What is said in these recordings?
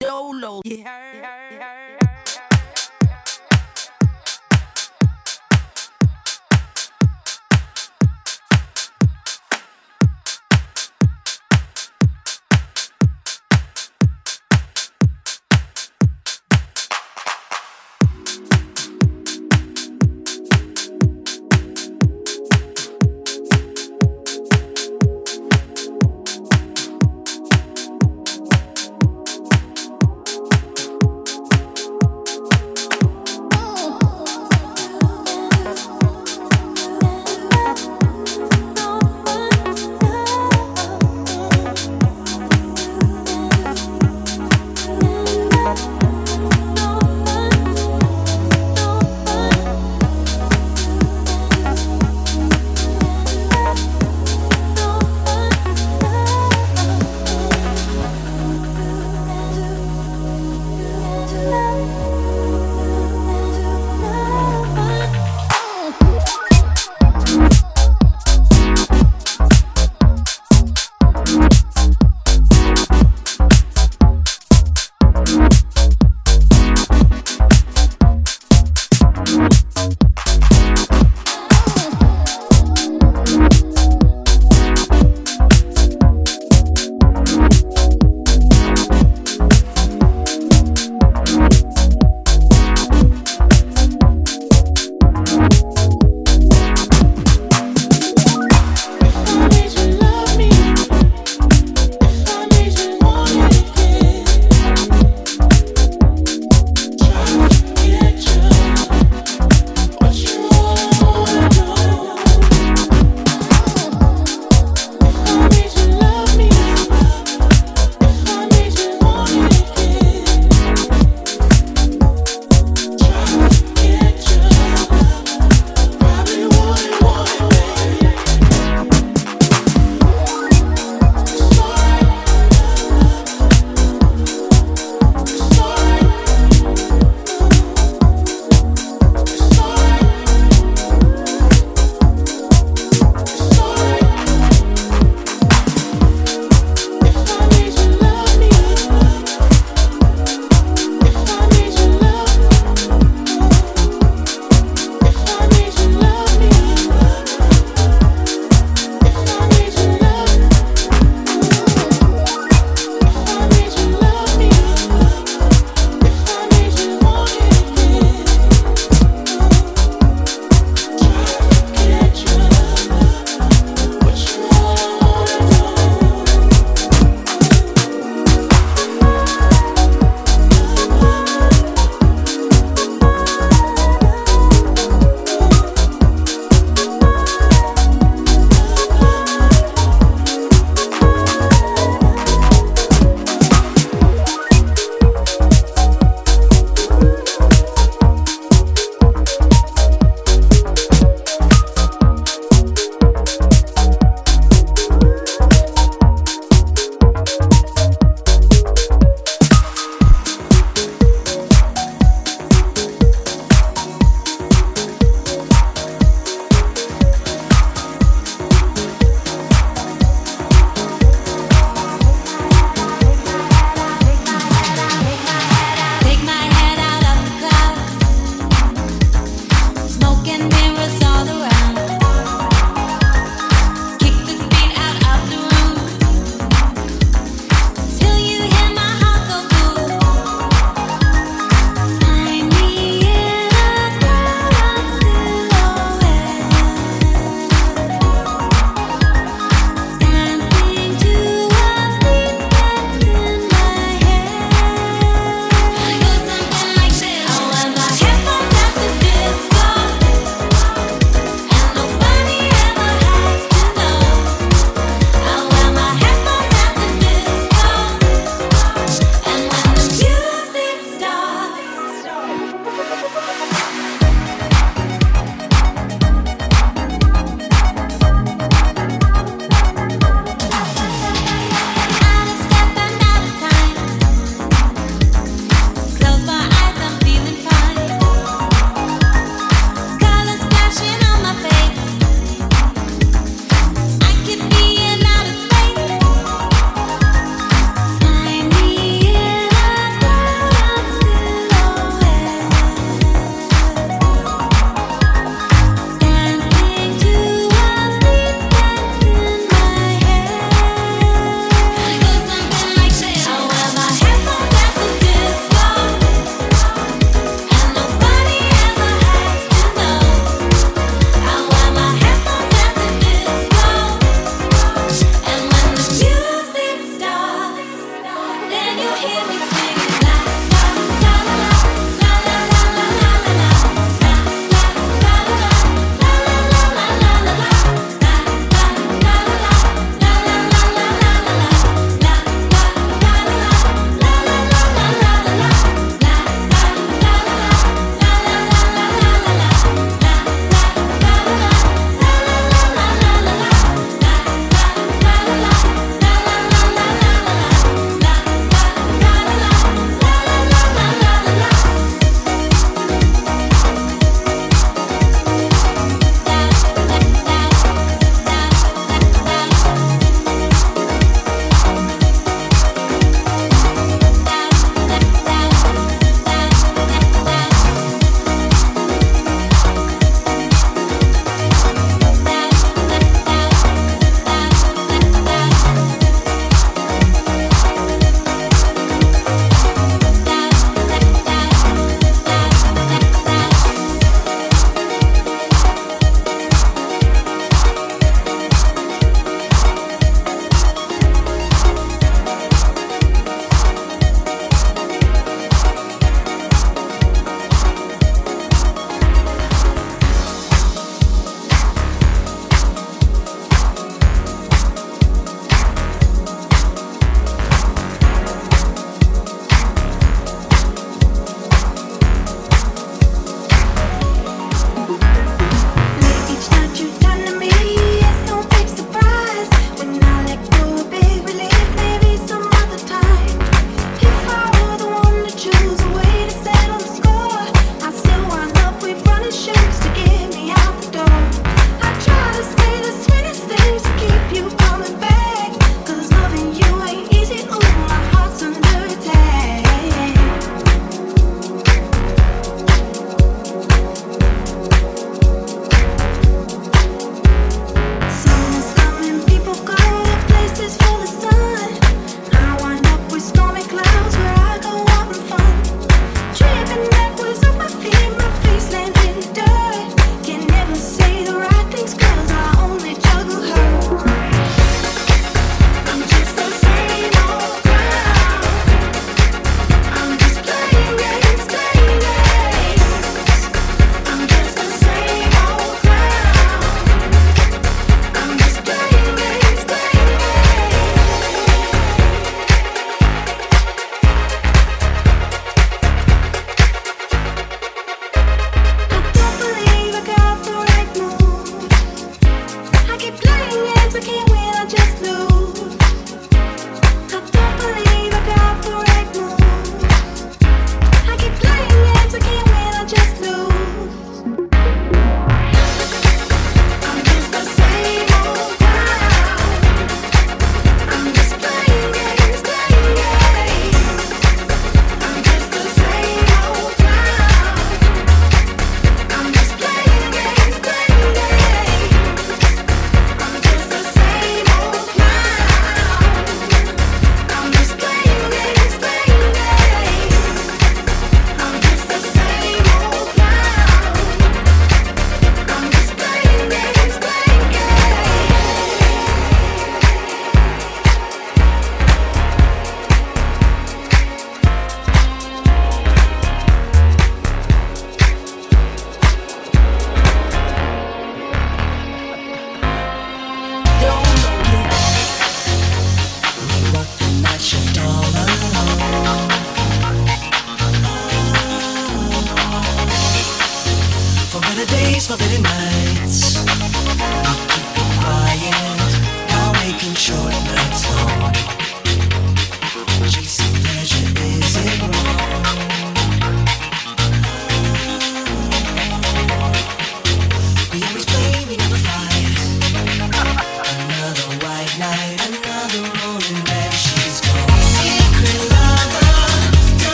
Dolo. You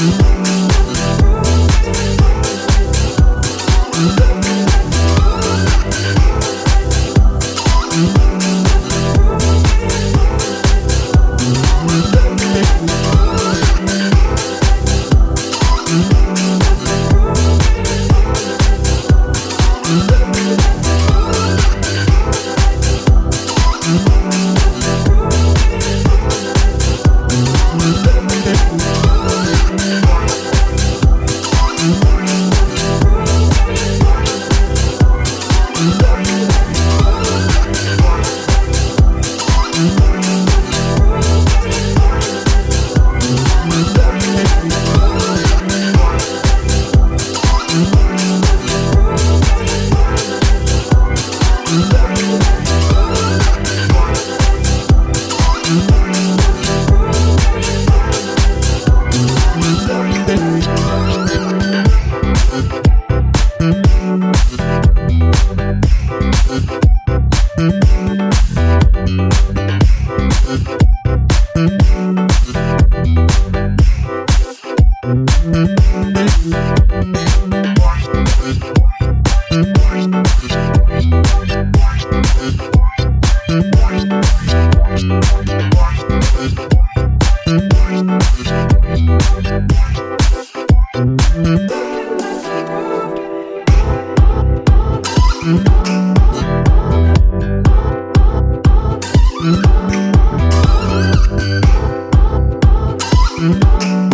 Mm-hmm. Mm-hmm.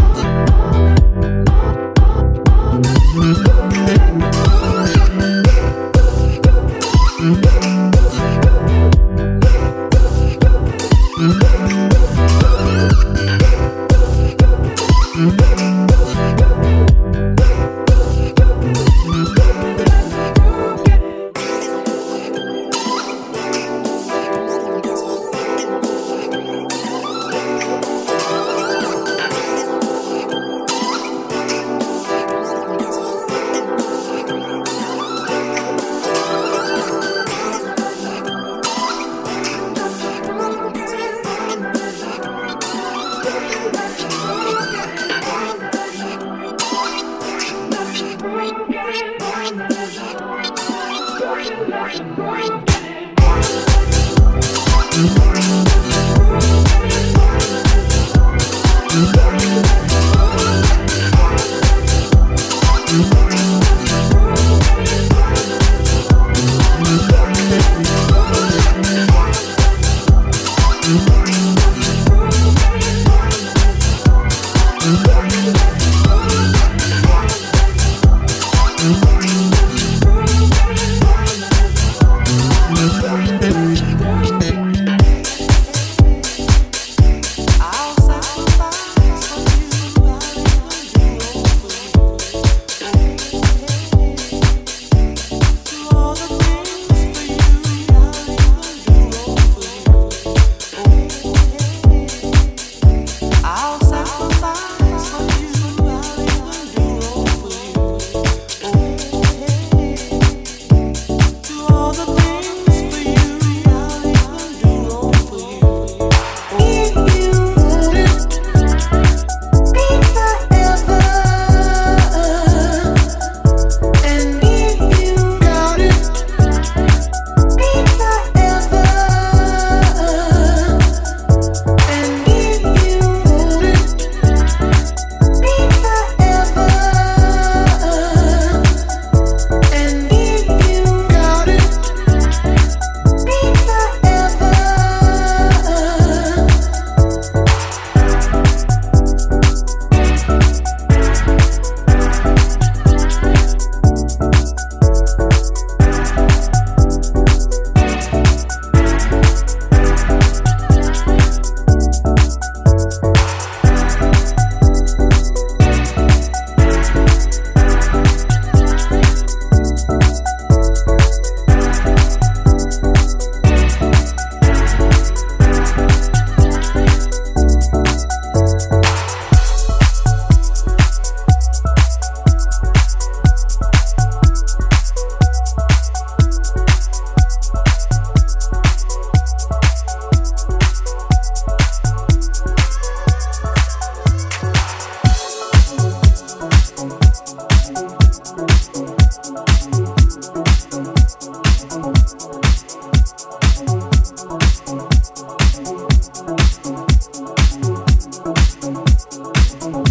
Podcast.